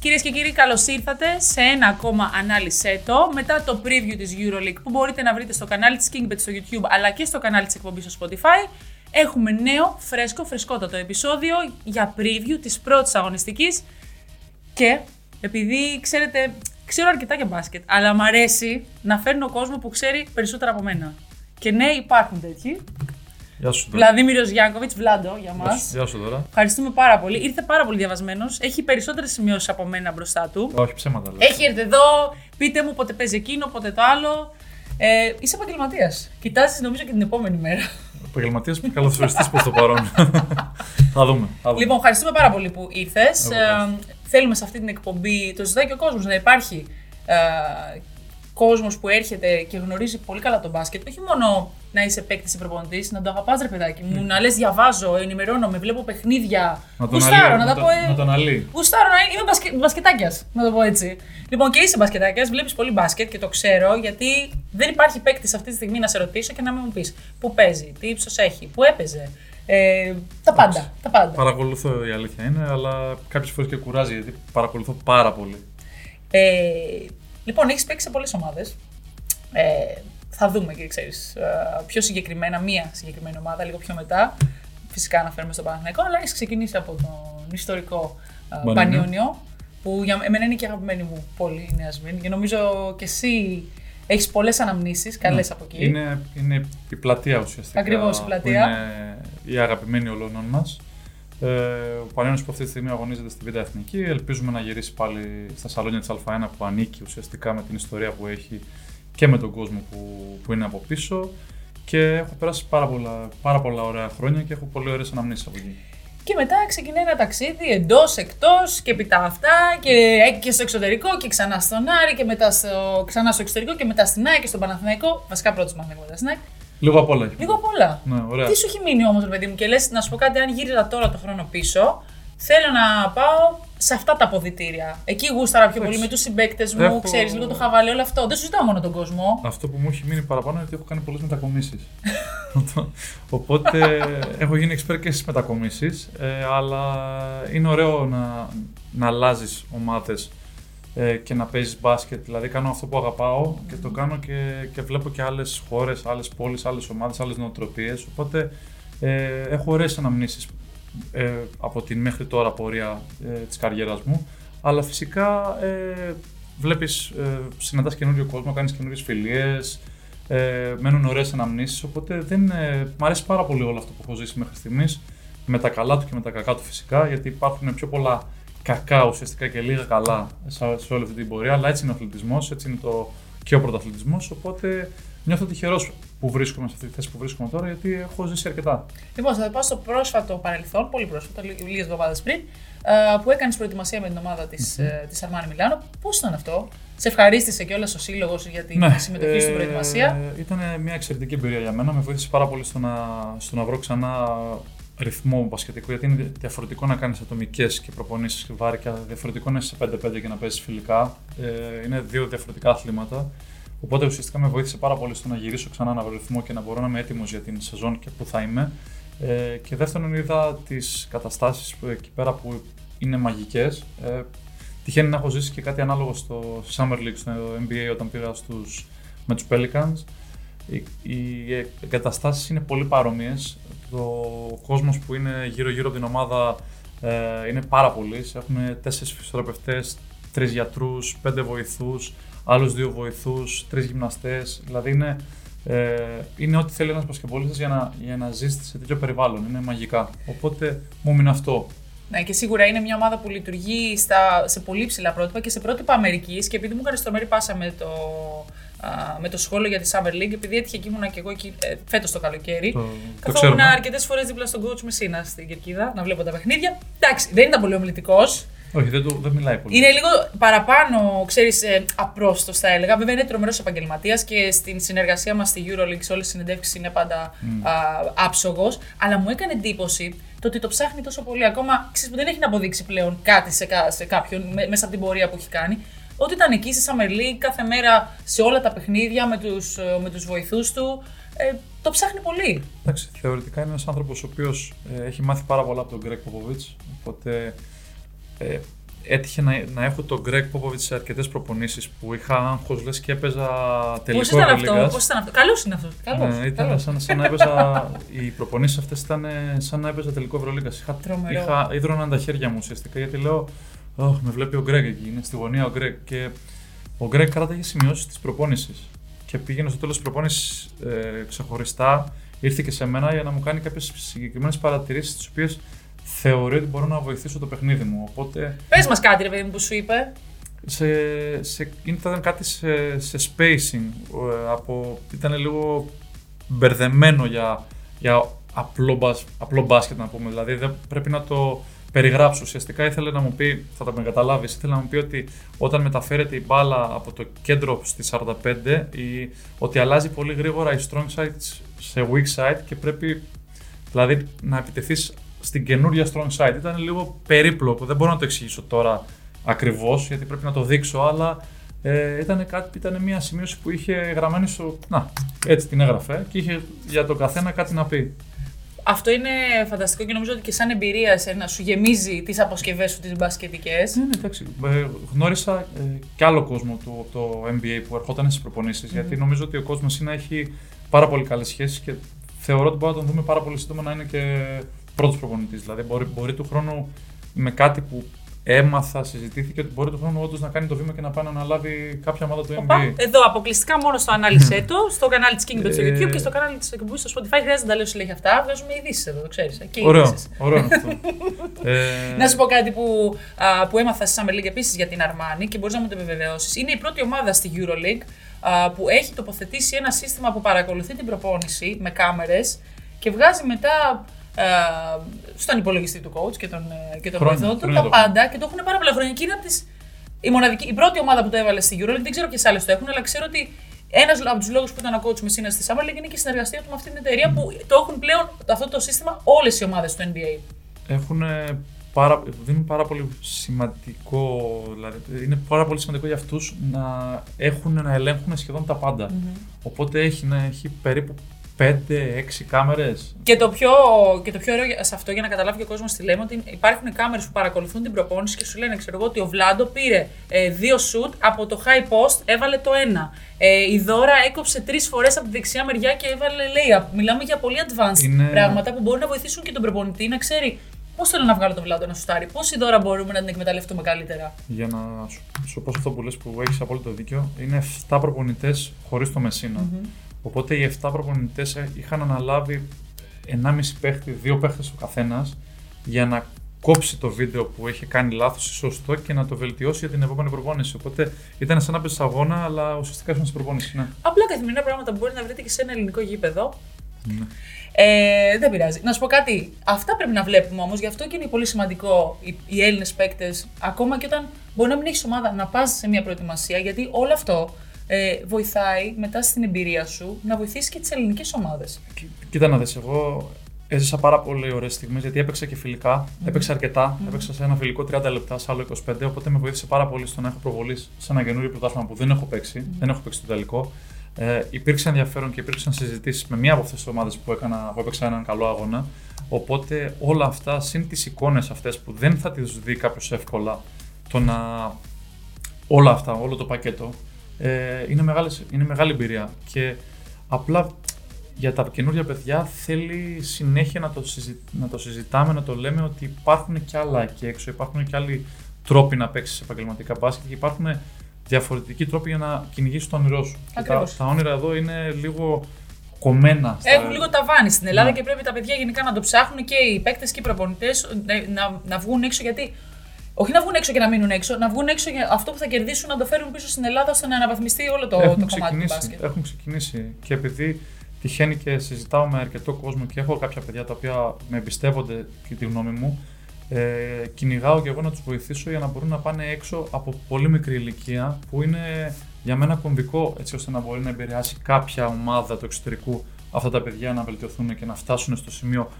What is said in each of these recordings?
Κυρίες και κύριοι, καλώς ήρθατε σε ένα ακόμα ανάλυση το μετά το preview της Euroleague που μπορείτε να βρείτε στο κανάλι της Kingbet στο YouTube αλλά και στο κανάλι της εκπομπής στο Spotify. Έχουμε νέο, φρέσκο, φρεσκότατο επεισόδιο για preview της πρώτης αγωνιστικής. Και επειδή ξέρετε, ξέρω αρκετά για μπάσκετ, αλλά μου αρέσει να φέρνω κόσμο που ξέρει περισσότερα από μένα. Και ναι, υπάρχουν τέτοιοι. Γεια σου. Βλαδίμηρος Γιάνκοβιτς, Βλάντο για μας. Γεια σου τώρα. Ευχαριστούμε πάρα πολύ. Ήρθε πάρα πολύ διαβασμένος. Έχει περισσότερες σημειώσεις από μένα μπροστά του. Όχι, ψέματα λέω. Έχει έρθει εδώ. Πείτε μου πότε παίζει εκείνο, πότε το άλλο. Ε, είσαι επαγγελματίας. Κοιτάζεις νομίζω και την επόμενη μέρα. Επαγγελματίας που καλωσοριστής προς το παρόν. θα δούμε. Θα δούμε. Λοιπόν, ευχαριστούμε πάρα πολύ που ήρθες. Εγώ ευχαριστώ. θέλουμε σε αυτή την εκπομπή, το ζητάει και ο κόσμος, να υπάρχει ε, κόσμος που έρχεται και γνωρίζει πολύ καλά τον μπάσκετ. Όχι μόνο να είσαι παίκτης ή προπονητής, να το αγαπάς, ρε παιδάκι μου, να λες διαβάζω, ενημερώνομαι, βλέπω παιχνίδια. Να τον Γουστάρω, αλύει, να τα να πω. τον- ε, να τον αλύει. Γουστάρω να είμαι μπασκε... μπασκετάκιας, να το πω έτσι. Λοιπόν, και είσαι μπασκετάκιας, βλέπεις πολύ μπάσκετ και το ξέρω, γιατί δεν υπάρχει παίκτη αυτή τη στιγμή να σε ρωτήσω και να μην μου πεις πού παίζει, τι ύψος έχει, πού έπαιζε. Ε, τα πάντα. Τα πάντα. Παρακολουθώ η αλήθεια είναι, αλλά κάποιες φορές και κουράζει γιατί παρακολουθώ πάρα πολύ. Ε, λοιπόν, έχεις παίξει σε πολλές ομάδες. Ε, θα δούμε και ξέρεις πιο συγκεκριμένα μία συγκεκριμένη ομάδα λίγο πιο μετά. Φυσικά αναφέρουμε στον Παναθηναϊκό, αλλά έχεις ξεκινήσει από τον ιστορικό ε, Πανιόνιο. Πανιόνιο, που για εμένα είναι και αγαπημένη μου πόλη η Νέα Σμύρνη και νομίζω και εσύ έχεις πολλές αναμνήσεις, καλές Ναι. από εκεί. Είναι, είναι η πλατεία ουσιαστικά. Ακριβώς, η που πλατεία. Είναι η αγαπημένη όλων μας. Ε, ο Πανιόνιος που αυτή τη στιγμή αγωνίζεται στη Β' Εθνική. Ελπίζουμε να γυρίσει πάλι στα σαλόνια της Α1 που ανήκει ουσιαστικά με την ιστορία που έχει και με τον κόσμο που, που είναι από πίσω. Και έχω περάσει πάρα πολλά, πάρα πολλά ωραία χρόνια και έχω πολύ ωραίες αναμνήσεις από εκεί. Και μετά ξεκινάει ένα ταξίδι εντός, εκτός και επί τα αυτά και, και στο εξωτερικό και ξανά στον Άρη και μετά στο, ξανά στο εξωτερικό και μετά στην ΑΕΚ και στον Παναθηναϊκό. Βασικά πρώτος στον Παναθηναϊκό μετά στην ΑΕΚ. Λίγο απ' όλα έχει. Λίγο απ' όλα. Ναι, ωραία. Τι σου έχει μείνει όμως, ρε παιδί μου, και λες να σου πω κάτι, αν γύριζα τώρα το χρόνο πίσω, θέλω να πάω σε αυτά τα αποδητήρια. Εκεί γούσταρα πιο πολύ με τους συμπαίκτες μου, Έχω- ξέρεις, λίγο το χαβαλέ, όλο αυτό. Δεν σου ζητάω μόνο τον κόσμο. Αυτό που μου έχει μείνει παραπάνω είναι ότι έχω κάνει πολλές μετακομίσεις. Οπότε έχω γίνει expert και στις μετακομίσεις. αλλά είναι ωραίο να, να αλλάζεις ομάδες και να παίζεις μπάσκετ. Δηλαδή, κάνω αυτό που αγαπάω και το κάνω και, και βλέπω και άλλες χώρες, άλλες πόλεις, άλλες ομάδες, άλλες νοοτροπίες. Οπότε ε, έχω ωραίες αναμνήσεις ε, από την μέχρι τώρα πορεία ε, της καριέρας μου. Αλλά φυσικά ε, βλέπεις, ε, συναντάς καινούριο κόσμο, κάνεις καινούριες φιλίες, ε, μένουν ωραίες αναμνήσεις, οπότε δεν, ε, μ' αρέσει πάρα πολύ όλο αυτό που έχω ζήσει μέχρι στιγμής, με τα καλά του και με τα κακά του φυσικά, γιατί υπάρχουν πιο πολλά κακά ουσιαστικά και λίγα καλά σε, σε όλη αυτή την πορεία, αλλά έτσι είναι ο αθλητισμός, έτσι είναι το, και ο πρωταθλητισμός, οπότε νιώθω τυχερός που βρίσκομαι σε αυτή τη θέση που βρίσκομαι τώρα, γιατί έχω ζήσει αρκετά. Λοιπόν, θα πάω στο πρόσφατο παρελθόν, πολύ πρόσφατο, λίγες εβδομάδες πριν, ε, που έκανες προετοιμασία με την ομάδα της της Αρμάνι Μιλάνο. Πώς ήταν αυτό, σε ευχαρίστησε κιόλας ο σύλλογος για την συμμετοχή στην προετοιμασία; Ε, ήταν μια εξαιρετική εμπειρία για μένα. Με βοήθησε πάρα πολύ στο να, στο να βρω ξανά ρυθμό μπασκετικό. Γιατί είναι διαφορετικό να κάνεις ατομικές και προπονήσεις και βάρια, διαφορετικό να είσαι σε 5-5 και να παίζεις φιλικά. Ε, είναι δύο διαφορετικά αθλήματα. Οπότε ουσιαστικά με βοήθησε πάρα πολύ στο να γυρίσω ξανά να βρω ρυθμό και να μπορώ να είμαι έτοιμος για την σεζόν και που θα είμαι. Ε, και δεύτερον, είδα τις καταστάσεις εκεί πέρα που είναι μαγικές. Ε, τυχαίνει να έχω ζήσει και κάτι ανάλογο στο Summer League, στο NBA, όταν πήγα στους, με τους Pelicans. Οι, οι εγκαταστάσεις είναι πολύ παρόμοιες. Ο κόσμος που είναι γύρω-γύρω από την ομάδα ε, είναι πάρα πολύ. Έχουμε τέσσερις φυσιοθεραπευτές, τρεις γιατρούς, πέντε βοηθούς, άλλους δύο βοηθούς, τρεις γυμναστές. Δηλαδή είναι, ε, είναι ό,τι θέλει ένας μπασκετμπολίστας για να, για να ζήσει σε τέτοιο περιβάλλον. Είναι μαγικά. Οπότε μου μείνει αυτό. Ναι, και σίγουρα είναι μια ομάδα που λειτουργεί στα, σε πολύ ψηλά πρότυπα και σε πρότυπα Αμερικής. Και επειδή μου έκανε στρομερή πάσα με το, α, με το σχόλιο για τη Summer League, επειδή έτυχε και ήμουνα και εγώ εκεί ε, φέτος το καλοκαίρι. Το, το Καθόμουν ξέρουμε. αρκετές φορές δίπλα στον coach Μεσίνα στην Κερκίδα να βλέπω τα παιχνίδια. Εντάξει, δεν ήταν πολύ ομιλητικός. Όχι, δεν, το, δεν μιλάει πολύ. Είναι λίγο παραπάνω, ξέρεις, ε, απρόστος θα έλεγα. Βέβαια είναι τρομερός επαγγελματίας και στην συνεργασία μας στη Euroleague σε όλες τις συνεντεύξεις είναι πάντα α, άψογος. Αλλά μου έκανε εντύπωση το ότι το ψάχνει τόσο πολύ. Ακόμα ξέρεις, που δεν έχει να αποδείξει πλέον κάτι σε, κα- σε κάποιον με- μέσα από την πορεία που έχει κάνει. Ότι ήταν εκεί στη Summer League κάθε μέρα σε όλα τα παιχνίδια με τους με τους βοηθούς του. Ε, το ψάχνει πολύ. Εντάξει, θεωρητικά είναι ένας άνθρωπος ο οποίος έχει μάθει πάρα πολλά από τον Γκρέκ Ποποβίτ. Οπότε ε, έτυχε να, να έχω τον Greg Popovich σε αρκετές προπονήσεις που είχα άγχος, λες και έπαιζα τελικό Πώς ήταν αυτό, πώς ήταν αυτό. Καλός είναι αυτός. Καλώς, ναι, ήταν καλώς. σαν, σαν να έπαιζα. οι προπονήσεις αυτές ήταν σαν να έπαιζα τελικό Ευρωλίγκα. Είχα, Τρομερό. είχα ίδρωναν τα χέρια μου ουσιαστικά γιατί λέω. Oh, με βλέπει ο Greg εκεί, είναι στη γωνία ο Greg. Και ο Greg κράταγε σημειώσεις της προπόνησης. Και πήγαινε στο τέλος της προπόνησης ε, ξεχωριστά, ήρθε και σε μένα για να μου κάνει κάποιες συγκεκριμένες παρατηρήσεις, τις οποίες θεωρεί ότι μπορώ να βοηθήσω το παιχνίδι μου. Οπότε Πες μας κάτι, ρε παιδί μου, που σου είπε. σε, σε, ήταν κάτι σε, σε spacing. ε, Από, ήταν λίγο μπερδεμένο για, για απλό, μπασ- απλό μπάσκετ να πούμε. Δηλαδή δεν πρέπει να το περιγράψω. Ουσιαστικά ήθελε να μου πει, θα τα με καταλάβεις, ήθελε να μου πει ότι όταν μεταφέρεται η μπάλα από το κέντρο στη 45, η, ότι αλλάζει πολύ γρήγορα η strong side σε weak side και πρέπει δηλαδή να επιτεθείς στην καινούρια strong side. Ήταν λίγο περίπλοκο, δεν μπορώ να το εξηγήσω τώρα ακριβώς γιατί πρέπει να το δείξω, αλλά ε, ήταν, κάτι, ήταν μια σημείωση που είχε γραμμένη στο... Να, έτσι την έγραφε και είχε για τον καθένα κάτι να πει. Αυτό είναι φανταστικό και νομίζω ότι και σαν εμπειρία σε να σου γεμίζει τις αποσκευές σου τις μπασκετικές. Ναι, ναι, εντάξει. Ε, γνώρισα ε, και άλλο κόσμο του το NBA που ερχόταν στις προπονησει γιατί νομίζω ότι ο κόσμος είναι να έχει πάρα πολύ καλές σχέσεις και θεωρώ ότι μπορούμε να τον δούμε πάρα πολύ σύντομα να είναι και πρώτος προπονητής. Δηλαδή, μπορεί, μπορεί του χρόνου με κάτι που έμαθα, συζητήθηκε ότι μπορεί του χρόνου όντως να κάνει το βήμα και να πάει να αναλάβει κάποια ομάδα του Οπα, NBA. εδώ αποκλειστικά μόνο στο ανάλυσε το, στο κανάλι της Kingbet στο Ε, YouTube και στο κανάλι της εκπομπή στο Spotify. Χρειάζεται να τα λέω συνέχεια αυτά. Βγάζουμε ειδήσεις εδώ, το ξέρει. Και Ωραίο, ειδήσεις. ωραίο είναι αυτό. ε, Να σου πω κάτι που, α, που έμαθα στη Summer League επίσης για την Armani και μπορείς να μου το επιβεβαιώσεις. Είναι η πρώτη ομάδα στη Euroleague α, που έχει τοποθετήσει ένα σύστημα που παρακολουθεί την προπόνηση με κάμερες και βγάζει μετά α, στον υπολογιστή του coach και τον, ε, και τον Χρόνια, βοηθό του χρόνια τα το έχουν. πάντα και το έχουν πάρα πολλά χρόνια. Και είναι από τις, η, μοναδική, η πρώτη ομάδα που το έβαλε στη Euroleague, δεν ξέρω ποιες άλλες το έχουν, αλλά ξέρω ότι ένας από τους λόγους που ήταν ο coach Messina στη Summer League είναι και η συνεργασία του με αυτή την εταιρεία που το έχουν πλέον αυτό το σύστημα όλες οι ομάδες του NBA. έχουν πάρα, δίνουν πάρα πολύ σημαντικό, δηλαδή είναι πάρα πολύ σημαντικό για αυτούς να έχουν να ελέγχουν σχεδόν τα παντα Οπότε έχει, να έχει περίπου 5-6 κάμερες. Και το, πιο, και το πιο ωραίο σε αυτό, για να καταλάβει και ο κόσμος τι λέμε, ότι υπάρχουν κάμερες που παρακολουθούν την προπόνηση και σου λένε, ξέρω εγώ, ότι ο Βλάντο πήρε ε, δύο σουτ από το high post, έβαλε το ένα. Ε, η Δώρα έκοψε τρεις φορές από τη δεξιά μεριά και έβαλε layup. Μιλάμε για πολύ advanced Είναι- πράγματα που μπορούν να βοηθήσουν και τον προπονητή να ξέρει πώς θέλω να βγάλω το Βλάντο να σουτάρει, πώς η Δώρα μπορούμε να την εκμεταλλευτούμε καλύτερα. Για να σου, σου πω σε αυτό που λες που έχεις απόλυτο δίκιο, είναι 7 προπονητές χωρίς το μεσινα Οπότε οι 7 προπονητές ε, είχαν αναλάβει 1,5 παίχτη, 2 παίχτες ο καθένας για να κόψει το βίντεο που έχει κάνει λάθος ή σωστό και να το βελτιώσει για την επόμενη προπόνηση. Οπότε ήταν σαν να παίζεις αγώνα, αλλά ουσιαστικά ήσουν στην προπόνηση. Ναι. Απλά καθημερινά πράγματα που μπορεί να βρείτε και σε ένα ελληνικό γήπεδο. Ναι. Ε, δεν πειράζει. Να σου πω κάτι. Αυτά πρέπει να βλέπουμε όμως. Γι' αυτό και είναι πολύ σημαντικό οι, οι Έλληνες παίκτες, ακόμα και όταν μπορεί να μην έχεις ομάδα, να πας σε μια προετοιμασία. Γιατί όλο αυτό ε, βοηθάει μετά στην εμπειρία σου να βοηθήσεις και τις ελληνικές ομάδες. Κοί- Κοίτα να δεις, εγώ έζησα πάρα πολύ ωραίες στιγμές γιατί έπαιξα και φιλικά, έπαιξα αρκετά, έπαιξα σε ένα φιλικό 30 λεπτά, σε άλλο 25, οπότε με βοήθησε πάρα πολύ στο να έχω προβολής σε ένα καινούριο πρωτάθλημα που δεν έχω παίξει, δεν έχω παίξει το τελικό. Ε, υπήρξε ενδιαφέρον και υπήρξαν συζητήσεις με μία από αυτές τις ομάδες που, έκανα, που έπαιξα έναν καλό αγώνα. Οπότε όλα αυτά, συν τις εικόνες αυτές που δεν θα τις δει κάποιος εύκολα, το να. όλα αυτά, όλο το πακέτο, ε, είναι, μεγάλες, είναι μεγάλη εμπειρία. Και απλά για τα καινούργια παιδιά θέλει συνέχεια να το, συζη- να το συζητάμε, να το λέμε ότι υπάρχουν και άλλα εκεί έξω, υπάρχουν και άλλοι τρόποι να παίξεις επαγγελματικά μπάσκετ και υπάρχουν διαφορετικοί τρόποι για να κυνηγήσεις το όνειρό σου. Και τα, Ακριβώς. τα όνειρα εδώ είναι λίγο κομμένα. στα- Έχουν λίγο ταβάνι στην Ελλάδα Ναι. και πρέπει τα παιδιά γενικά να το ψάχνουν και οι παίκτες και οι προπονητές να, να, να βγουν έξω γιατί. Όχι να βγουν έξω και να μείνουν έξω, να βγουν έξω για αυτό που θα κερδίσουν να το φέρουν πίσω στην Ελλάδα ώστε να αναβαθμιστεί όλο το, έχουν, το κομμάτι του ξεκινήσει, μπάσκετ. έχουν ξεκινήσει και επειδή τυχαίνει και συζητάω με αρκετό κόσμο και έχω κάποια παιδιά τα οποία με εμπιστεύονται και τη γνώμη μου, ε, κυνηγάω και εγώ να τους βοηθήσω για να μπορούν να πάνε έξω από πολύ μικρή ηλικία που είναι για μένα κομβικό έτσι ώστε να μπορεί να επηρεάσει κάποια ομάδα του εξωτερικού αυτά τα παιδιά να βελτιωθούν και να φτάσουν στο σημείο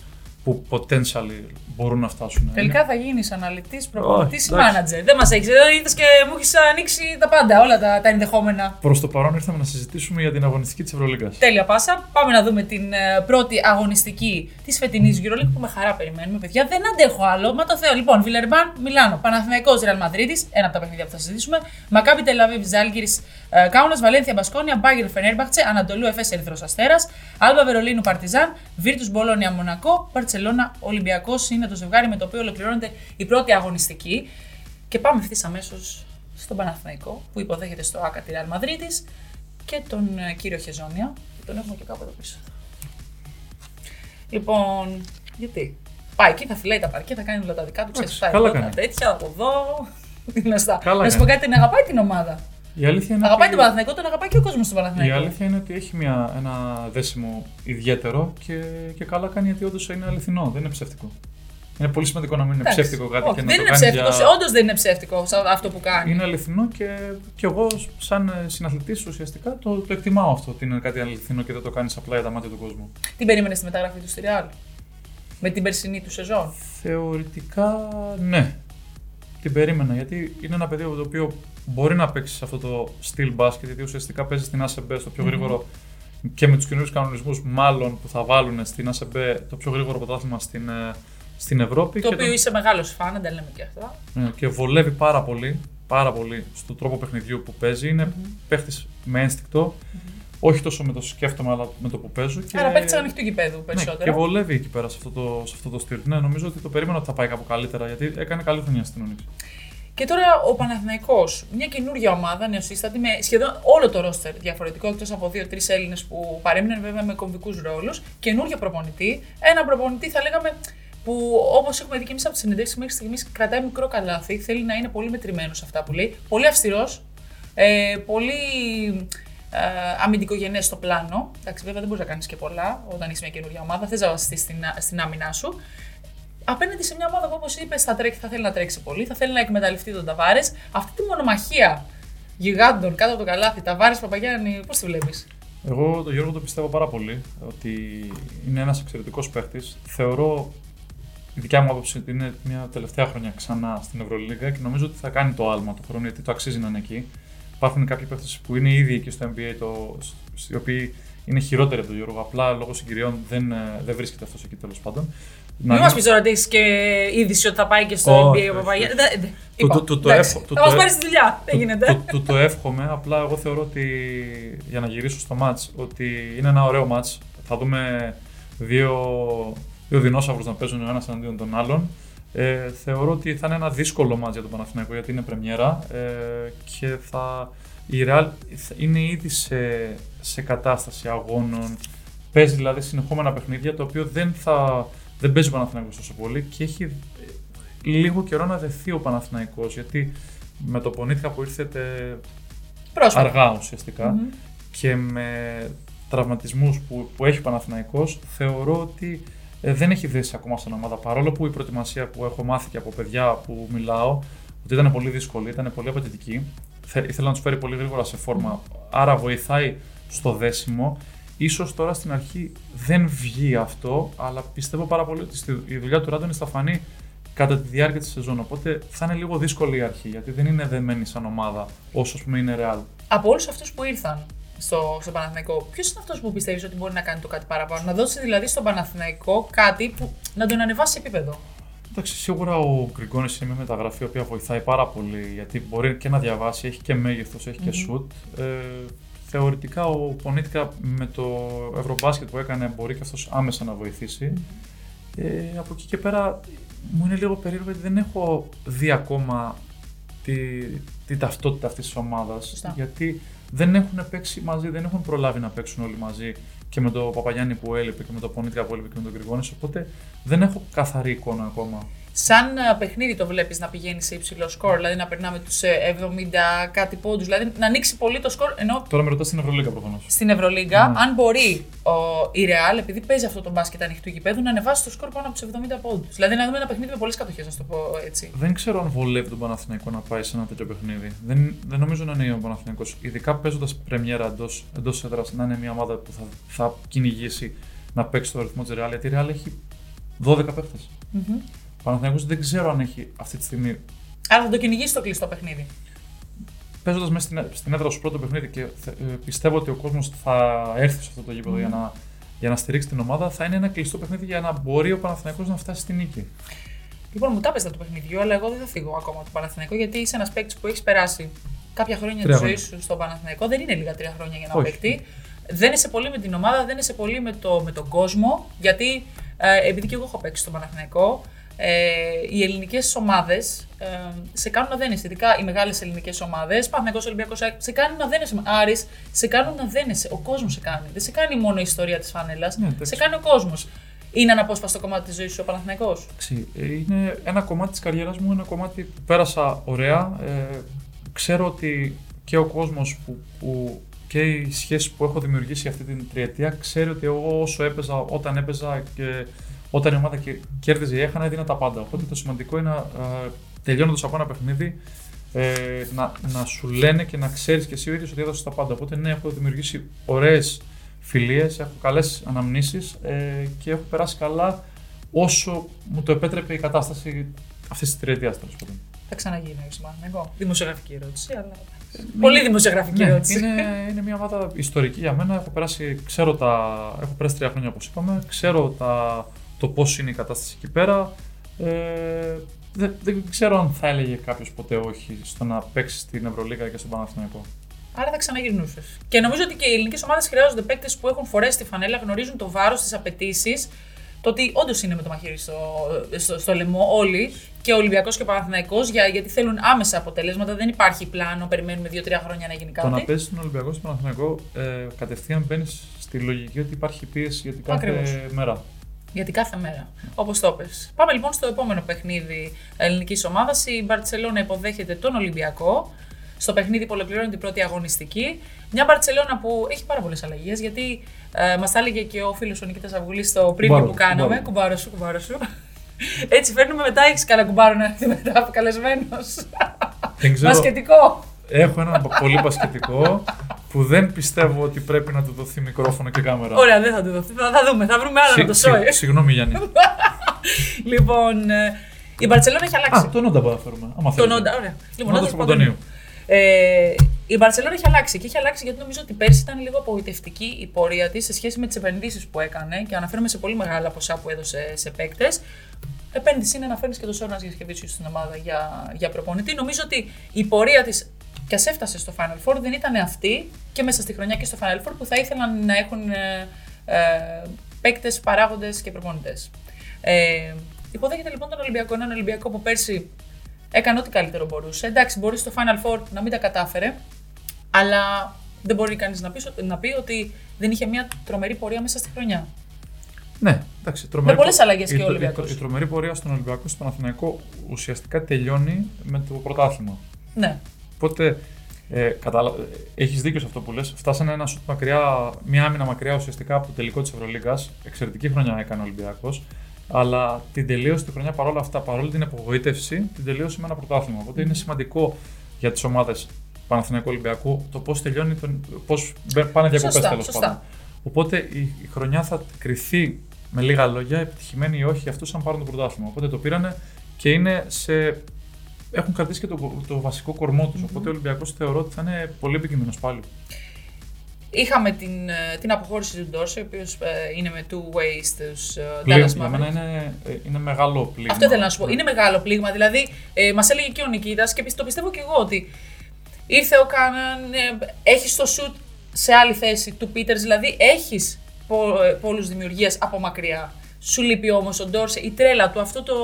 που potentially μπορούν να φτάσουν. Τελικά θα γίνεις αναλυτής, προπονητής ή εντάξει. manager. Δεν μας έχεις. Εδώ ήρθε και μου έχεις ανοίξει τα πάντα, όλα τα, τα ενδεχόμενα. Προς το παρόν ήρθαμε να συζητήσουμε για την αγωνιστική της Ευρωλίγκας. Τέλεια πάσα. Πάμε να δούμε την ε, πρώτη αγωνιστική της φετινής EuroLeague που με χαρά περιμένουμε, παιδιά. Δεν αντέχω άλλο. Μα το Θεό. Λοιπόν, Βιλερμπάν, Μιλάνο, Παναθηναϊκός Ρεάλ Μαδρίτη, ένα από τα παιχνίδια που θα συζητήσουμε. Μακάμπι Τελαβίβ, Ζάλγκυρη, Κάουνα, Βαλένθια Μπασκόνια, Μπάγκερ Φενέρμπαχτσε, Ανατολού Εφέ Ερυθρός Αστέρας, Άλβα Βερολίνου Παρτιζάν, Βίρτου Μπολόνια Μονακό, Παρσελώνα Ολυμπιακός είναι το ζευγάρι με το οποίο ολοκληρώνεται η πρώτη αγωνιστική. Και πάμε ευθύς αμέσως στον Παναθηναϊκό που υποδέχεται στο ΑΚΑ τη Ρεάλ Μαδρίτη και τον ε, κύριο Χεζόνια. που Τον έχουμε και κάπου εδώ πίσω. Λοιπόν, γιατί; Πάει εκεί, θα φυλάει τα παρκέ, θα κάνει όλα τα δικά του, Εντάξει, ξέρεις, καλά τα κάνει. τέτοια από εδώ. Γνωστά. Καλά Να σου πω κάνει. κάτι, την αγαπάει την ομάδα. Η αλήθεια είναι Αγαπάει ότι... τον Παναθηναϊκό, τον αγαπάει και ο κόσμος στον Η Παναθηναϊκό. αλήθεια είναι ότι έχει μια, ένα δέσιμο ιδιαίτερο και, και καλά κάνει γιατί όντως είναι αληθινό, δεν είναι ψεύτικο. Είναι πολύ σημαντικό να μην είναι Εντάξει. ψεύτικο κάτι Όχι, και να δεν το είναι κάνει ψεύτικο. για... Όντως δεν είναι ψεύτικο σε αυτό που κάνει. Είναι αληθινό και, και εγώ, σαν συναθλητής, ουσιαστικά το, το εκτιμάω αυτό ότι είναι κάτι αληθινό και δεν το κάνεις απλά για τα μάτια του κόσμου. Τι περίμενες στη μεταγραφή του στη Real; Με την περσινή του σεζόν; Θεωρητικά ναι. Την περίμενα γιατί είναι ένα παιδί το οποίο μπορεί να παίξει σε αυτό το στυλ μπάσκετ γιατί ουσιαστικά παίζει στην ACB στο πιο γρήγορο και με τους καινούριους κανονισμούς, μάλλον που θα βάλουν στην ACB το πιο γρήγορο πρωτάθλημα στην, ε, στην Ευρώπη. Το και, οποίο τον- είσαι μεγάλος φαν, δεν τα λέμε και αυτά. ναι, και βολεύει πάρα πολύ, πάρα πολύ στον τρόπο παιχνιδιού που παίζει. Είναι παίχτης με ένστικτο, όχι τόσο με το σκέφτομαι, αλλά με το που παίζω. Και... Άρα παίχτης ανοιχτού γηπέδου Ναι, περισσότερο. και βολεύει εκεί πέρα σε αυτό, το, σε αυτό το στυλ. Ναι, νομίζω ότι το περίμενα ότι θα πάει κάπου καλύτερα γιατί έκανε καλή χρονιά στην Onyx. Και τώρα ο Παναθηναϊκός, μια καινούργια ομάδα, νεοσύστατη, με σχεδόν όλο το ρόστερ διαφορετικό, εκτός από δύο-τρεις Έλληνες που παρέμειναν βέβαια με κομβικούς ρόλους. Καινούργιο προπονητή. Ένα προπονητή, θα λέγαμε, που όπως έχουμε δει και εμείς από τις συνεντεύξεις μέχρι στιγμής, κρατάει μικρό καλάθι. Θέλει να είναι πολύ μετρημένος σε αυτά που λέει. Πολύ αυστηρός. Ε, πολύ ε, αμυντικογενές στο πλάνο. Εντάξει, βέβαια δεν μπορείς να κάνεις και πολλά όταν είσαι μια καινούργια ομάδα. Θες να βασιστείς στην, στην άμυνά σου απέναντι σε μια ομάδα που όπως είπες θα, τρέξει, θα θέλει να τρέξει πολύ, θα θέλει να εκμεταλλευτεί τον Ταβάρες. Αυτή τη μονομαχία γιγάντων κάτω από το καλάθι, Ταβάρες Παπαγιάννη, πώς τη βλέπεις; Εγώ τον Γιώργο το πιστεύω πάρα πολύ ότι είναι ένας εξαιρετικός παίχτης. Θεωρώ, η δικιά μου άποψη, ότι είναι μια τελευταία χρονιά ξανά στην Ευρωλίγα και νομίζω ότι θα κάνει το άλμα του χρόνου γιατί το αξίζει να είναι εκεί. Υπάρχουν κάποιοι παίχτες που είναι ήδη εκεί στο NBA, το, οι οποίοι είναι χειρότεροι από τον Γιώργο. Απλά λόγω συγκυριών δεν, ε, δεν βρίσκεται αυτός εκεί τέλος πάντων. Μην μας πεις τώρα ότι έχεις και είδηση ότι θα πάει και στο Όχι, NBA ο όχι, Παπαγιάννη. όχι. Δεν- δεν- Το- είπα, το- το- το εντάξει. έχω- το- Θα το μας ε- πάρεις τη δουλειά. Δεν Το- γίνεται. Το, το, το εύχομαι, απλά εγώ θεωρώ ότι για να γυρίσω στο μάτς ότι είναι ένα ωραίο μάτς. Θα δούμε δύο, δύο δεινόσαυρους να παίζουν ο ένας εναντίον των άλλων. Ε, θεωρώ ότι θα είναι ένα δύσκολο μάτς για τον Παναθηναϊκό γιατί είναι πρεμιέρα ε, και θα, η Real θα- είναι ήδη σε, σε κατάσταση αγώνων. Παίζει δηλαδή συνεχόμενα παιχνίδια το οποίο δεν, θα, δεν παίζει ο Παναθηναϊκός τόσο πολύ και έχει ε, λίγο καιρό να δεθεί ο Παναθηναϊκός γιατί με το πονήθηκα που ήρθε τε- Πρόσφατα. αργά ουσιαστικά Μμμ. και με τραυματισμούς που, που έχει ο Παναθηναϊκός θεωρώ ότι ε, δεν έχει δέσει ακόμα στην ομάδα παρόλο που η προετοιμασία που έχω μάθει και από παιδιά που μιλάω ότι ήταν πολύ δύσκολη, ήταν πολύ απαιτητική Θε- ήθελα να τους φέρει πολύ γρήγορα σε φόρμα άρα βοηθάει στο δέσιμο Ίσως τώρα στην αρχή δεν βγει αυτό, αλλά πιστεύω πάρα πολύ ότι στη- η δουλειά του Ράντονης θα φανεί κατά τη διάρκεια της σεζόν. Οπότε θα είναι λίγο δύσκολη η αρχή, γιατί δεν είναι δεμένη σαν ομάδα όσο ας πούμε είναι Real. Από όλους αυτούς που ήρθαν στο, στο Παναθηναϊκό, ποιος είναι αυτός που πιστεύεις ότι μπορεί να κάνει το κάτι παραπάνω, να δώσει δηλαδή στον Παναθηναϊκό κάτι που να τον ανεβάσει σε επίπεδο. Εντάξει, σίγουρα ο Γκριγκόνης είναι μια μεταγραφή η οποία βοηθάει πάρα πολύ γιατί μπορεί και να διαβάσει, έχει και μέγεθος, έχει και σουτ. Ε, θεωρητικά ο Πονίτικα με το Ευρωμπάσκετ που έκανε μπορεί και αυτός άμεσα να βοηθήσει. Ε, από εκεί και πέρα μου είναι λίγο περίεργο γιατί δεν έχω δει ακόμα τη, τη ταυτότητα αυτής της ομάδας. Σωστά. Γιατί δεν έχουν παίξει μαζί, δεν έχουν προλάβει να παίξουν όλοι μαζί και με τον Παπαγιάννη που έλειπε και με τον Πονίτικα που έλειπε και με τον Γκριγκόνη. Οπότε δεν έχω καθαρή εικόνα ακόμα. Σαν ε, παιχνίδι το βλέπεις να πηγαίνει σε υψηλό σκορ, δηλαδή να περνάμε τους 70 κάτι πόντους, δηλαδή να ανοίξει πολύ το σκορ. Ενώ Τώρα με ρωτάς στην Ευρωλίγα προφανώς. στην Ευρωλίγκα, Ναι. αν μπορεί ο, η Real, επειδή παίζει αυτό το μπάσκετ ανοιχτού γηπέδου, να ανεβάσει το σκορ πάνω από τους 70 πόντους. Δηλαδή να δούμε ένα παιχνίδι με πολλές κατοχές, να το πω έτσι. Δεν ξέρω αν βολεύει τον Παναθηναϊκό να πάει σε ένα τέτοιο παιχνίδι. Δεν, δεν νομίζω να είναι ο Παναθηναϊκός. Ειδικά παίζοντας πρεμιέρα εντός εντός έδρας, να είναι μια ομάδα που θα, θα κυνηγήσει να παίξει το ρυθμό της Real. Γιατί η Real έχει 12 παίχτες. Mm-hmm. Παναθηναϊκός δεν ξέρω αν έχει αυτή τη στιγμή. Άρα θα το κυνηγήσει το κλειστό παιχνίδι. Παίζοντας μέσα στην, στην έδρα σου πρώτο παιχνίδι και θε- ε, πιστεύω ότι ο κόσμος θα έρθει σε αυτό το γήπεδο για, να, για να στηρίξει την ομάδα, θα είναι ένα κλειστό παιχνίδι για να μπορεί ο Παναθηναϊκός να φτάσει στη νίκη. Λοιπόν, μου τα έπαιζε του παιχνιδιού, αλλά εγώ δεν θα φύγω ακόμα από το Παναθηναϊκό γιατί είσαι ένας παίκτης που έχεις περάσει κάποια χρόνια της Τρία ζωής χρόνια. σου στο Παναθηναϊκό. Δεν είναι λίγα τρία χρόνια για να Όχι. παίκτη. Δεν είσαι πολύ με την ομάδα, δεν είσαι πολύ με, το, με τον κόσμο. Γιατί ε, επειδή και εγώ έχω παίξει στο Παναθηναϊκό, ε, οι ελληνικές ομάδες ε, σε κάνουν να δένεσαι. Ειδικά οι μεγάλες ελληνικές ομάδες, Παναθηναϊκός Ολυμπιακός, σε κάνουν να δένεσαι. Άρης, σε κάνουν να δένεσαι. Ο κόσμος σε κάνει. Δεν σε κάνει μόνο η ιστορία της φανέλας. Ναι, εντάξει. σε κάνει ο κόσμος. Είναι αναπόσπαστο κομμάτι της ζωής σου ο Παναθηναϊκός; Εντάξει, ε, Είναι ένα κομμάτι της καριέρας μου, ένα κομμάτι που πέρασα ωραία. Ε, ξέρω ότι και ο κόσμος που, που και οι σχέσεις που έχω δημιουργήσει αυτή την τριετία ξέρει ότι εγώ όσο έπαιζα, όταν έπαιζα και όταν η ομάδα κε- κέρδιζε ή έχανα, έδινα τα πάντα. Οπότε το σημαντικό είναι ε, τελειώνοντας από ένα παιχνίδι ε, να, να σου λένε και να ξέρεις και εσύ ο ίδιος ότι έδωσες τα πάντα. Οπότε ναι, έχω δημιουργήσει ωραίες φιλίες, έχω καλές αναμνήσεις ε, και έχω περάσει καλά όσο μου το επέτρεπε η κατάσταση αυτής της τριετίας τέλος πάντων. Θα ξαναγίνει στο Παναθηναϊκό. Δημοσιογραφική ερώτηση, αλλά. Πολύ δημοσιογραφική Ναι, ερώτηση. είναι, είναι μια ομάδα ιστορική για μένα. Έχω περάσει, ξέρω τα, έχω περάσει τρία χρόνια όπως είπαμε. Ξέρω τα, το πώς είναι η κατάσταση εκεί πέρα. Ε, δεν, δεν ξέρω αν θα έλεγε κάποιος ποτέ όχι στο να παίξει στην Ευρωλίγα και στον Παναθηναϊκό. Άρα θα ξαναγυρνούσες. Και νομίζω ότι και οι ελληνικές ομάδες χρειάζονται παίκτες που έχουν φορέσει τη φανέλα, γνωρίζουν το βάρος, τι απαιτήσεις. Το ότι όντως είναι με το μαχαίρι στο, στο, στο λαιμό όλοι, και ο Ολυμπιακός και ο Παναθηναϊκός, για, γιατί θέλουν άμεσα αποτελέσματα. Δεν υπάρχει πλάνο, περιμένουμε 2-3 χρόνια να γίνει Το να κάτι. παίζει στον Ολυμπιακό στον Παναθηναϊκό ε, κατευθείαν μπαίνεις στη λογική ότι υπάρχει πίεση για την κάθε Ακριβώς. μέρα. Γιατί κάθε μέρα. Όπως το πες. Πάμε λοιπόν στο επόμενο παιχνίδι ελληνικής ομάδας. Η Μπαρσελόνα υποδέχεται τον Ολυμπιακό. Στο παιχνίδι που ολοκληρώνει την πρώτη αγωνιστική. Μια Μπαρσελόνα που έχει πάρα πολλές αλλαγές. Γιατί ε, μας τα έλεγε και ο φίλος ο Νικήτας Αυγουλή στο preview Κουμπάρο, που κάναμε. κουμπάρο. Κουμπάρο σου, κουμπάρο σου. Έτσι φέρνουμε μετά. Έχεις κανένα κουμπάρο να έρθει μετά καλεσμένο. Δεν ξέρω, Μασκετικό. έχω ένα πολύ μπασκετικό που δεν πιστεύω ότι πρέπει να του δοθεί μικρόφωνο και κάμερα. Ωραία, δεν θα του δοθεί. Θα, θα δούμε. Θα βρούμε άλλο να το Συ- συ- σώει. Συγγνώμη Γιάννη. λοιπόν, ε, η Μπαρσελόνα έχει αλλάξει. Α, τον Όντα μπορούμε να φέρουμε. Άμα Τον θέλετε. Όντα, ωραία. Λοιπόν, Όντας Όντας Παπαντονίου. Ε, η Μπαρσελόνα έχει αλλάξει και έχει αλλάξει γιατί νομίζω ότι πέρσι ήταν λίγο απογοητευτική η πορεία της σε σχέση με τις επενδύσεις που έκανε και αναφέρομαι σε πολύ μεγάλα ποσά που έδωσε σε παίκτες. Επένδυση είναι να φέρνεις και το Σόρνας Γιασκεβίτσιου στην ομάδα για, για προπονητή. Νομίζω ότι η πορεία της και α έφτασε στο Final Four δεν ήταν αυτή και μέσα στη χρονιά και στο Final Four που θα ήθελαν να έχουν ε, ε, παίκτες, παράγοντες και προπονητές. Ε, υποδέχεται λοιπόν τον Ολυμπιακό, έναν Ολυμπιακό που πέρσι έκανε ό,τι καλύτερο μπορούσε. Εντάξει, μπορεί στο Final Four να μην τα κατάφερε, αλλά δεν μπορεί κανείς να, πει- να πει ότι δεν είχε μια τρομερή πορεία μέσα στη χρονιά. Ναι, εντάξει. Τρομερή πολλές πο- αλλαγές η- και ο η- Ολυμπιακός. Η, τρομερή πορεία στον Ολυμπιακό στο Παναθηναϊκό ουσιαστικά τελειώνει με το πρωτάθλημα. Ναι. Οπότε ε, καταλα... έχεις δίκιο σε αυτό που λες. Φτάσανε ένα σουτ μακριά, μια άμυνα μακριά ουσιαστικά από το τελικό της Ευρωλίγα. Εξαιρετική χρονιά έκανε ο Ολυμπιακός. Αλλά την τελείωσε τη χρονιά παρόλα αυτά, παρόλη την απογοήτευση, την τελείωσε με ένα πρωτάθλημα. Οπότε είναι σημαντικό για τις ομάδες Παναθηναϊκού Ολυμπιακού το πώς τελειώνει, πώς πάνε διακοπές Σωστά, τέλος σωστά. πάντων. Οπότε η, η χρονιά θα κρυθεί με λίγα λόγια επιτυχημένη ή όχι για αυτού αν πάρουν το πρωτάθλημα. Οπότε το πήρανε και είναι σε. Έχουν κρατήσει και το, το βασικό κορμό τους. Οπότε ο Ολυμπιακός θεωρώ ότι θα είναι πολύ επικίνδυνο πάλι. Είχαμε την, ε, την αποχώρηση του Ντόρσε, ο οποίος είναι με two ways στου Πλήγμα, Dallas για μένα Mavericks. είναι, ε, είναι μεγάλο πλήγμα. Αυτό ήθελα να σου πω. Είναι μεγάλο πλήγμα. Δηλαδή, ε, μας έλεγε και ο Νικήτας και πι- το πιστεύω και εγώ ότι ήρθε ο Κάναν, ε, έχεις το σουτ σε άλλη θέση του Πίτερ, δηλαδή έχεις πόλου δημιουργία από μακριά. Σου λείπει όμως ο Ντόρσε, η τρέλα του, αυτό το.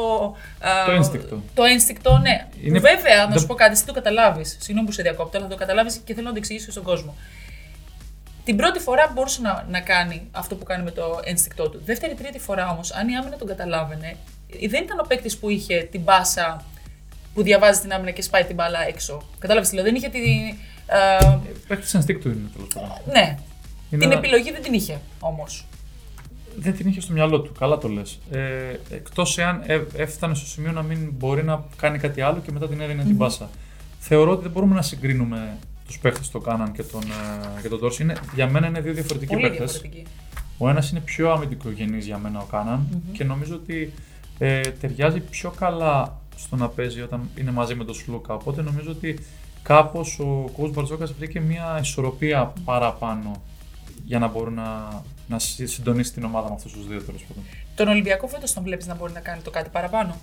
α, Το ένστικτο. Το ένστικτο, ναι. Είναι- Που βέβαια, να δεν- σου πω κάτι, εσύ το καταλάβεις. Συγγνώμη που σε διακόπτω, αλλά το καταλάβεις και θέλω να το εξηγήσω στον κόσμο. Την πρώτη φορά μπορούσε να, να κάνει αυτό που κάνει με το ένστικτό του. Δεύτερη, τρίτη φορά όμως, αν η άμυνα τον καταλάβαινε, ε, δεν ήταν ο παίκτης που είχε την μπάσα που διαβάζει την άμυνα και σπάει την μπάλα έξω. Κατάλαβε δηλαδή, δεν είχε την. ε, Παίχτη ενστίκτου είναι τέλος πάντων. ναι, Είναι την ένα- επιλογή δεν την είχε όμως. Δεν την είχε στο μυαλό του. Καλά το λες. Ε, Εκτός εάν ε, έφτανε στο σημείο να μην μπορεί να κάνει κάτι άλλο και μετά την έδινε την πάσα. Θεωρώ ότι δεν μπορούμε να συγκρίνουμε τους παίχτες το Κάναν και τον, ε, και τον Τόρση. Είναι, για μένα είναι δύο διαφορετικοί Πολύ παίχτες. διαφορετική. Ο ένας είναι πιο αμυντικογενής για μένα ο καναν και νομίζω ότι ε, ταιριάζει πιο καλά στο να παίζει όταν είναι μαζί με τον Σλούκα. Οπότε νομίζω ότι κάπως ο coach Μπαρτζόκας βρήκε μια ισορροπία παραπάνω για να μπορεί να, να συντονίσει την ομάδα με αυτούς τους δύο τέλος πάντων. Τον Ολυμπιακό φέτος τον βλέπεις να μπορεί να κάνει το κάτι παραπάνω;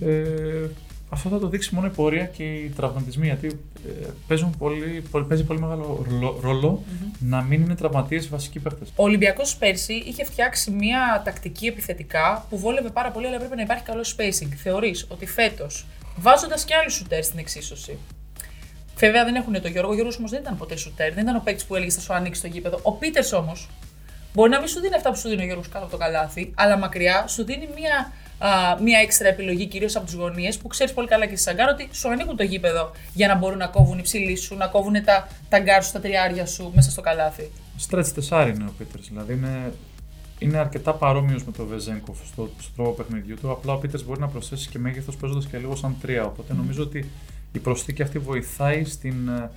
Ε, αυτό θα το δείξει μόνο η πορεία και οι τραυματισμοί. Γιατί ε, παίζουν πολύ, πολύ, παίζει πολύ μεγάλο ρόλο mm-hmm. να μην είναι τραυματίες οι βασικοί παίχτε. Ο Ολυμπιακός πέρσι είχε φτιάξει μια τακτική επιθετικά που βόλευε πάρα πολύ, αλλά πρέπει να υπάρχει καλό spacing. Θεωρείς ότι φέτος, βάζοντας και άλλους σουτέρ στην εξίσωση, Βέβαια δεν έχουν το Γιώργο. Ο Γιώργος όμως δεν ήταν ποτέ σουτέρ. Δεν ήταν ο παίκτης που έλεγε θα σου ανοίξει το γήπεδο. Ο Πίτερς όμως μπορεί να μην σου δίνει αυτά που σου δίνει ο Γιώργος κάτω από το καλάθι, αλλά μακριά σου δίνει μια, α, μια έξτρα επιλογή, κυρίως από τις γωνίες, που ξέρεις πολύ καλά και στη Σαγκάρ ότι σου ανοίγουν το γήπεδο για να μπορούν να κόβουν οι ψηλοί σου, να κόβουν τα, τα γκάρ σου, τα τριάρια σου μέσα στο καλάθι. Στρέτ τεσάρι είναι ο Πίτερς. Δηλαδή είναι, είναι αρκετά παρόμοιος με τον Βεζέγκοφ στο, στο τρόπο παιχνιδιού του. Απλά ο Πίτερς μπορεί να προσθέσει και μέγεθος παίζοντας και λίγο σαν τρία. Οπότε mm. νομίζω ότι η προσθήκη αυτή βοηθάει στην, ε,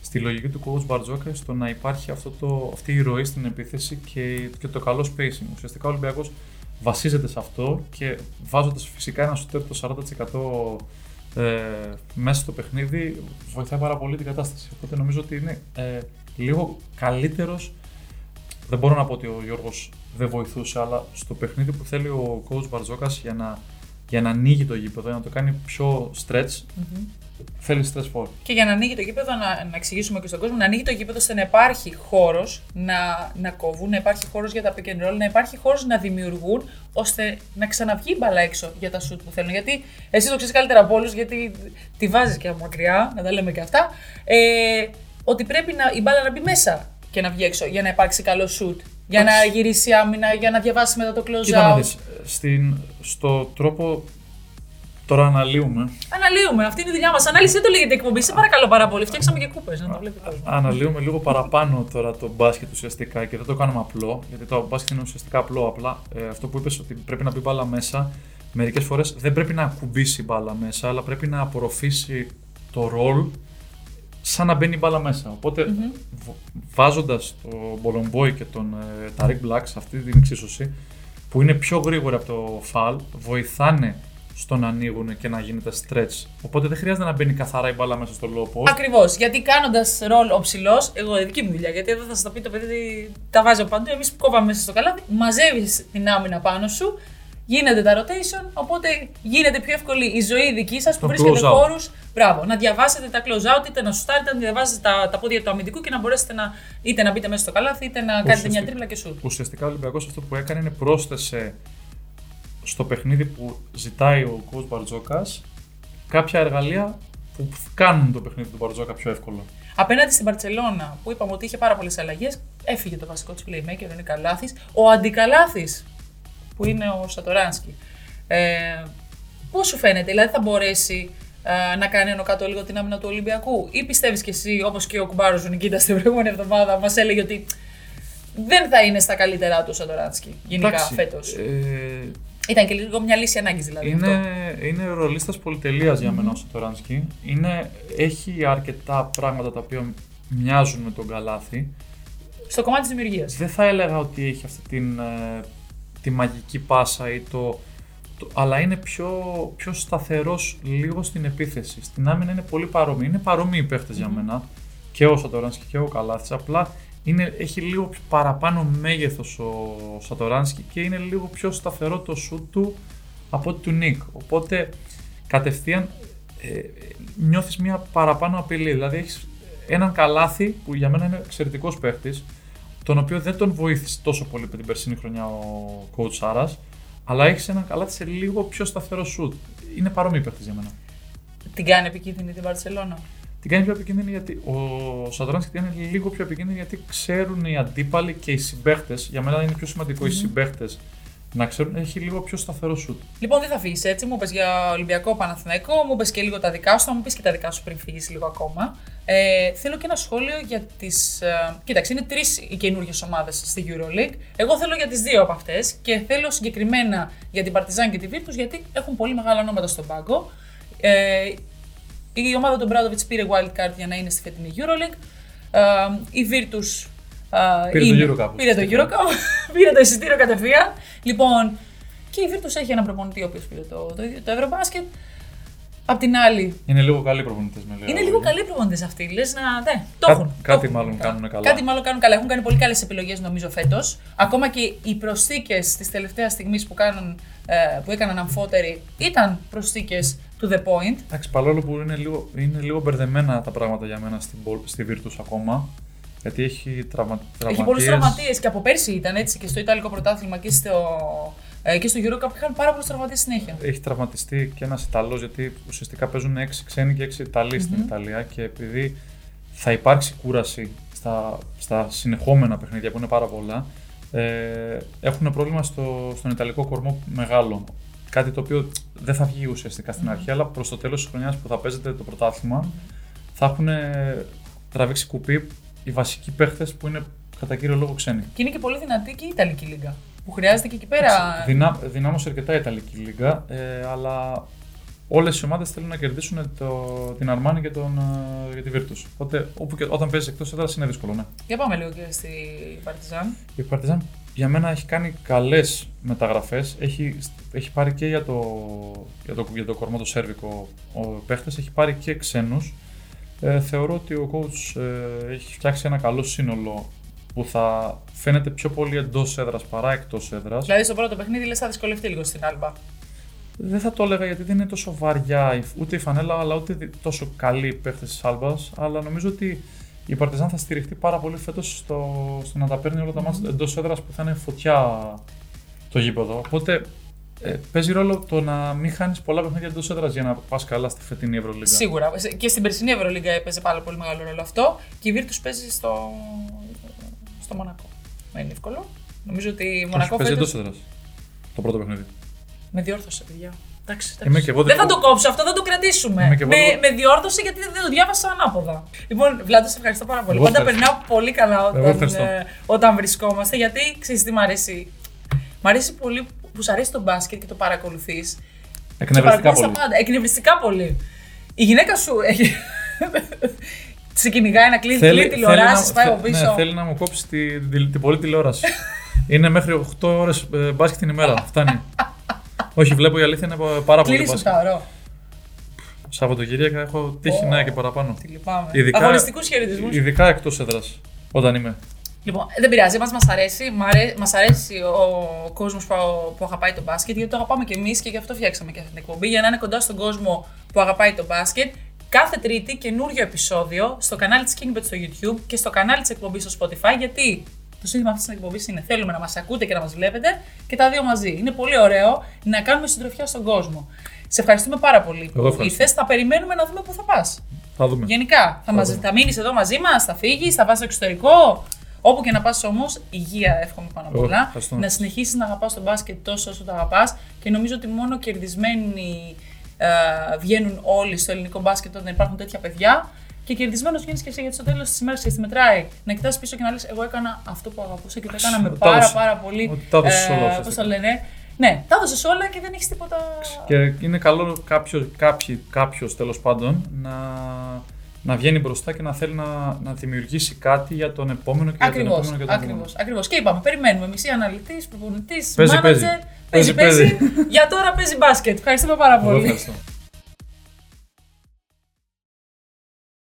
στη λογική του coach Μπαρτζόκα στο να υπάρχει αυτό το, αυτή η ροή στην επίθεση και, και το καλό spacing. Ουσιαστικά ο Ολυμπιακός βασίζεται σε αυτό και βάζοντας φυσικά ένα σουτέρ το 40% ε, μέσα στο παιχνίδι βοηθάει πάρα πολύ την κατάσταση. Οπότε νομίζω ότι είναι ε, λίγο καλύτερος δεν μπορώ να πω ότι ο Γιώργος δεν βοηθούσε, αλλά στο παιχνίδι που θέλει ο coach Μπαρτζόκας για να, για να ανοίγει το γήπεδο, για να το κάνει πιο stretch, mm-hmm. Θέλεις stress Και για να ανοίγει το γήπεδο, να, να εξηγήσουμε και στον κόσμο, να ανοίγει το γήπεδο ώστε να υπάρχει χώρος να, να κόβουν, να υπάρχει χώρος για τα pick and roll, να υπάρχει χώρος να δημιουργούν, ώστε να ξαναβγεί η μπαλά έξω για τα σουτ που θέλουν. Γιατί εσύ το ξέρεις καλύτερα από όλους, γιατί τη βάζεις και από μακριά, να τα λέμε και αυτά. Ε, ότι πρέπει να, η μπάλα να μπει μέσα και να βγει έξω για να υπάρξει καλό σουτ. Για να γυρίσει άμυνα, για να διαβάσει μετά το close Κοίτα out. στην, στο τρόπο Τώρα αναλύουμε. Αναλύουμε. Αυτή είναι η δουλειά μας. Ανάλυση δεν το λέγεται εκπομπή. Σε παρακαλώ πάρα πολύ. Φτιάξαμε και κούπες. Να το βλέπει κόσμο. Αναλύουμε λίγο παραπάνω τώρα το μπάσκετ ουσιαστικά και δεν το κάνουμε απλό. Γιατί το μπάσκετ είναι ουσιαστικά απλό. Απλά ε, αυτό που είπες ότι πρέπει να μπει μπάλα μέσα. Μερικές φορές δεν πρέπει να κουμπίσει μπάλα μέσα, αλλά πρέπει να απορροφήσει το ρολ σαν να μπαίνει μπάλα μέσα. Οπότε mm-hmm. βάζοντας τον Μπολομπόη και τον ε, Ταρικ Μπλακς σε αυτή την εξίσωση, που είναι πιο γρήγοροι από το φαλ, βοηθάνε στο να ανοίγουν και να γίνεται stretch. Οπότε δεν χρειάζεται να μπαίνει καθαρά η μπάλα μέσα στο low post. Ακριβώς. Γιατί κάνοντας ρολ ο ψηλός, εγώ η δική μου δουλειά, γιατί εδώ θα σας το πει το παιδί, τα βάζω παντού. Εμείς κόβαμε μέσα στο καλάθι, μαζεύεις την άμυνα πάνω σου, γίνεται τα rotation, οπότε γίνεται πιο εύκολη η ζωή δική σας που βρίσκεται χώρους. Μπράβο, να διαβάσετε τα close out, είτε να σου στάρετε, να διαβάζετε τα, τα πόδια του αμυντικού και να μπορέσετε να, είτε να μπείτε μέσα στο καλάθι, είτε να κάνετε μια τρίπλα και σου. Ουσιαστικά ο Ολυμπιακός αυτό που έκανε είναι πρόσθεσε στο παιχνίδι που ζητάει ο coach Μπαρτζόκας κάποια εργαλεία που κάνουν το παιχνίδι του Μπαρτζόκα πιο εύκολο. Απέναντι στην Παρσελώνα, που είπαμε ότι είχε πάρα πολλές αλλαγές, έφυγε το βασικό της playmaker, ο Νικαλάθη. Ο αντικαλάθης, που είναι ο Σατοράνσκι. Ε, Πώς σου φαίνεται, δηλαδή θα μπορέσει ε, να κάνει ενώ κάτω λίγο την άμυνα του Ολυμπιακού, ή πιστεύεις κι εσύ, όπως και ο Κουμπάρος Νικήτα την προηγούμενη εβδομάδα, μας έλεγε ότι δεν θα είναι στα καλύτερά του ο Σατοράνσκι γενικά φέτος; Ε, ήταν και λίγο μια λύση ανάγκης δηλαδή. Είναι, αυτό. είναι ρολίστας πολυτελείας για μένα ο Σατοράνσκι. Έχει αρκετά πράγματα τα οποία μοιάζουν με τον Καλάθι. Στο κομμάτι της δημιουργίας. Δεν θα έλεγα ότι έχει αυτή την, ε, τη μαγική πάσα ή το, αλλά είναι πιο, πιο σταθερός λίγο στην επίθεση. Στην άμυνα είναι πολύ παρόμοιο. Είναι παρόμοιοι οι για μένα και ο Σατοράνσκι και ο Καλάθι. Απλά είναι, έχει λίγο παραπάνω μέγεθος ο Σατοράνσκι και είναι λίγο πιο σταθερό το σουτ του από του Νίκ. Οπότε κατευθείαν ε, νιώθεις μια παραπάνω απειλή. Δηλαδή έχεις έναν καλάθι που για μένα είναι εξαιρετικός παίχτης, τον οποίο δεν τον βοήθησε τόσο πολύ την περσίνη χρονιά ο coach Σάρας, αλλά έχεις έναν καλάθι σε λίγο πιο σταθερό σουτ. Είναι παρόμοιο παίχτης για μένα. Την κάνει επικίνδυνη την Παρσελώνα την κάνει πιο επικίνδυνη γιατί ο Σαντοράνσκι την κάνει λίγο πιο επικίνδυνη γιατί ξέρουν οι αντίπαλοι και οι συμπαίχτες. Για μένα είναι πιο σημαντικό mm-hmm. οι συμπαίχτες να ξέρουν, έχει λίγο πιο σταθερό σουτ. Λοιπόν, δεν θα φύγει έτσι. Μου είπε για Ολυμπιακό Παναθηναϊκό, μου είπε και λίγο τα δικά σου, θα μου πεις και τα δικά σου πριν φύγεις λίγο ακόμα. Ε, θέλω και ένα σχόλιο για τις. Ε, κοίταξε, είναι τρεις οι καινούργιες ομάδες στη Euroleague. Εγώ θέλω για τις δύο από αυτές και θέλω συγκεκριμένα για την Παρτιζάν και τη Virtus γιατί έχουν πολύ μεγάλα ονόματα στον πάγκο. Ε, η ομάδα του Μπράδοβιτ πήρε wildcard για να είναι στη φετινή Euroleague. Ε, η Virtus Πήρε το Eurocup. Πήρε το Eurocup, πήρε το εισιτήριο κατευθείαν. Λοιπόν, και η Virtus έχει έναν προπονητή ο οποίος πήρε το, το, το Eurobasket. Απ' την άλλη. Είναι λίγο καλοί προπονητές με Είναι λίγο καλοί προπονητές αυτοί. Λες να. Ναι, το Κά, έχουν. κάτι το έχουν. μάλλον κάνουν καλά. Κάτι μάλλον κάνουν καλά. Έχουν κάνει πολύ καλές επιλογές νομίζω φέτος. Ακόμα και οι προσθήκες της τελευταίας στιγμής που, κάνουν, ε, που έκαναν αμφότεροι ήταν προσθήκες to the point. Εντάξει, παρόλο που είναι λίγο, είναι λίγο μπερδεμένα τα πράγματα για μένα στην, Bol- στη Virtus ακόμα. Γιατί έχει τραυμα, Έχει πολλούς τραυματίες και από πέρσι ήταν έτσι και στο Ιταλικό πρωτάθλημα και στο, ε, και στο Eurocup είχαν πάρα πολλούς τραυματίες συνέχεια. Έχει τραυματιστεί και ένας Ιταλός, γιατί ουσιαστικά παίζουν 6 ξένοι και 6 ιταλοι στην Ιταλία. Και επειδή θα υπάρξει κούραση στα, στα συνεχόμενα παιχνίδια που είναι πάρα πολλά, ε, έχουν πρόβλημα στο, στον Ιταλικό κορμό μεγάλο. Κάτι το οποίο δεν θα βγει ουσιαστικά στην αρχή, αλλά προς το τέλος της χρονιάς που θα παίζεται το πρωτάθλημα, θα έχουν ε, τραβήξει κουπί οι βασικοί παίχτες που είναι κατά κύριο λόγο ξένοι. Και είναι και πολύ δυνατή και η Ιταλική Λίγκα. Που χρειάζεται και εκεί πέρα. Δυνά, δυνάμωσε αρκετά η Ιταλική Λίγκα, ε, αλλά όλες οι ομάδες θέλουν να κερδίσουν το, την Αρμάνη και, τον, ε, και τη Virtus. Οπότε όπου και, όταν παίζεις εκτός έδρα είναι δύσκολο, ναι. Για πάμε λίγο και στη Παρτιζάν. Η Παρτιζάν για μένα έχει κάνει καλές μεταγραφές. Έχει, έχει πάρει και για το, για το, για το κορμό το Σέρβικο ο παίχτες, έχει πάρει και ξένους. Ε, θεωρώ ότι ο coach ε, έχει φτιάξει ένα καλό σύνολο που θα φαίνεται πιο πολύ εντός έδρας παρά εκτός έδρας. Δηλαδή στο πρώτο παιχνίδι λες θα δυσκολευτεί λίγο στην Άλμπα. Δεν θα το έλεγα γιατί δεν είναι τόσο βαριά η- ούτε η φανέλα, αλλά ούτε δι- τόσο καλή η παίχτε της Άλμπας. Αλλά νομίζω ότι η Παρτιζάν θα στηριχτεί πάρα πολύ φέτος στο, στο να τα παίρνει όλα τα μάτια εντός έδρας που θα είναι φωτιά το γήπεδο. Οπότε ε, παίζει ρόλο το να μην χάνεις πολλά παιχνίδια εντός έδρας για να πας καλά στη φετινή Ευρωλίγα. Σίγουρα. Και στην περσινή Ευρωλίγκα έπαιζε πάρα πολύ μεγάλο ρόλο αυτό. Και η Virtus παίζει στο, στο Μονακό. Δεν είναι εύκολο. Νομίζω ότι η Όχι, Μονακό παίζει εντός φέτος... έδρας. Το πρώτο παιχνίδι. Με διόρθωσε, παιδιά. Εντάξει, εντάξει. Είμαι και εγώ δεν θα δικό- το κόψω, αυτό θα το κρατήσουμε. Είμαι και εγώ με, δικό- με διόρθωσε γιατί δεν το διάβασα ανάποδα. Λοιπόν, Βλάντο, σε ευχαριστώ πάρα πολύ. Εγώ Πάντα ευχαριστώ. περνάω πολύ καλά Εγώ όταν, ευχαριστώ. ε, όταν βρισκόμαστε γιατί ξέρεις τι μ' αρέσει; Μ' αρέσει πολύ που σου αρέσει το μπάσκετ και το παρακολουθείς. Εκνευριστικά πολύ. Πάντα. Εκνευριστικά πολύ. Η γυναίκα σου έχει. Σε κυνηγάει να κλείνει Θέλει- θέλει, τηλεοράσει, να- πάει θε- από πίσω. Ναι, θέλει να μου κόψει τη- την, την πολλή τηλεόραση. είναι μέχρι 8 ώρες μπάσκετ την ημέρα. Φτάνει. Όχι, βλέπω η αλήθεια είναι πάρα πολύ Κλείνει μπάσκετ. σουτάρο. Σαββατοκύριακα έχω τύχει να και παραπάνω. Τι λυπάμαι. Ειδικά- Αγωνιστικούς χαιρετισμούς. Ειδικά εκτός έδρας. Όταν είμαι. Λοιπόν, δεν πειράζει, μας, μας αρέσει. Μ' αρέ- Μας αρέσει ο κόσμος που, που αγαπάει το μπάσκετ, γιατί το αγαπάμε και εμείς και γι' αυτό φτιάξαμε και αυτή την εκπομπή, για να είναι κοντά στον κόσμο που αγαπάει το μπάσκετ. Κάθε Τρίτη καινούριο επεισόδιο στο κανάλι της KingBet στο YouTube και στο κανάλι της εκπομπής στο Spotify, γιατί το σύνθημα αυτής της εκπομπής είναι θέλουμε να μας ακούτε και να μας βλέπετε και τα δύο μαζί. Είναι πολύ ωραίο να κάνουμε συντροφιά στον κόσμο. Σε ευχαριστούμε πάρα πολύ που ευχαριστώ. ήρθες. Θα περιμένουμε να δούμε πού θα πας. Θα δούμε. Γενικά, θα, μας, δούμε. θα μείνεις εδώ μαζί μας, θα φύγεις, θα πας στο εξωτερικό. Όπου και να πας όμως, υγεία εύχομαι πάνω απ' Εγώ, όλα. ευχαριστώ. Να συνεχίσεις να αγαπάς τον μπάσκετ τόσο όσο το αγαπάς. Και νομίζω ότι μόνο κερδισμένοι ε, βγαίνουν όλοι στο ελληνικό μπάσκετ όταν υπάρχουν τέτοια παιδιά. Και κερδισμένος βγαίνεις και εσύ γιατί στο τέλος της ημέρας και στη μετράει. Να κοιτάς πίσω και να λες: Εγώ έκανα αυτό που αγαπούσα και το έκανα με Τα πάρα έδωσε. πάρα πολύ. Ότι τα έδωσες όλα, Πώς ουσιαστικά. το λένε. Ναι, τα έδωσες όλα και δεν έχεις τίποτα. Και είναι καλό κάποιο, κάποιο, κάποιος, τέλος πάντων να, να βγαίνει μπροστά και να θέλει να, να δημιουργήσει κάτι για τον επόμενο και για τον Ακριβώς. επόμενο και τον Ακριβώς, επόμενο. ακριβώς. Και είπαμε, περιμένουμε. Μισή αναλυτή, προπονητής, Παίζει, manager. παίζει. Παίζει, Παίζει, παίζει. Για τώρα παίζει μπάσκετ. Ευχαριστούμε πάρα Εγώ πολύ. ευχαριστώ.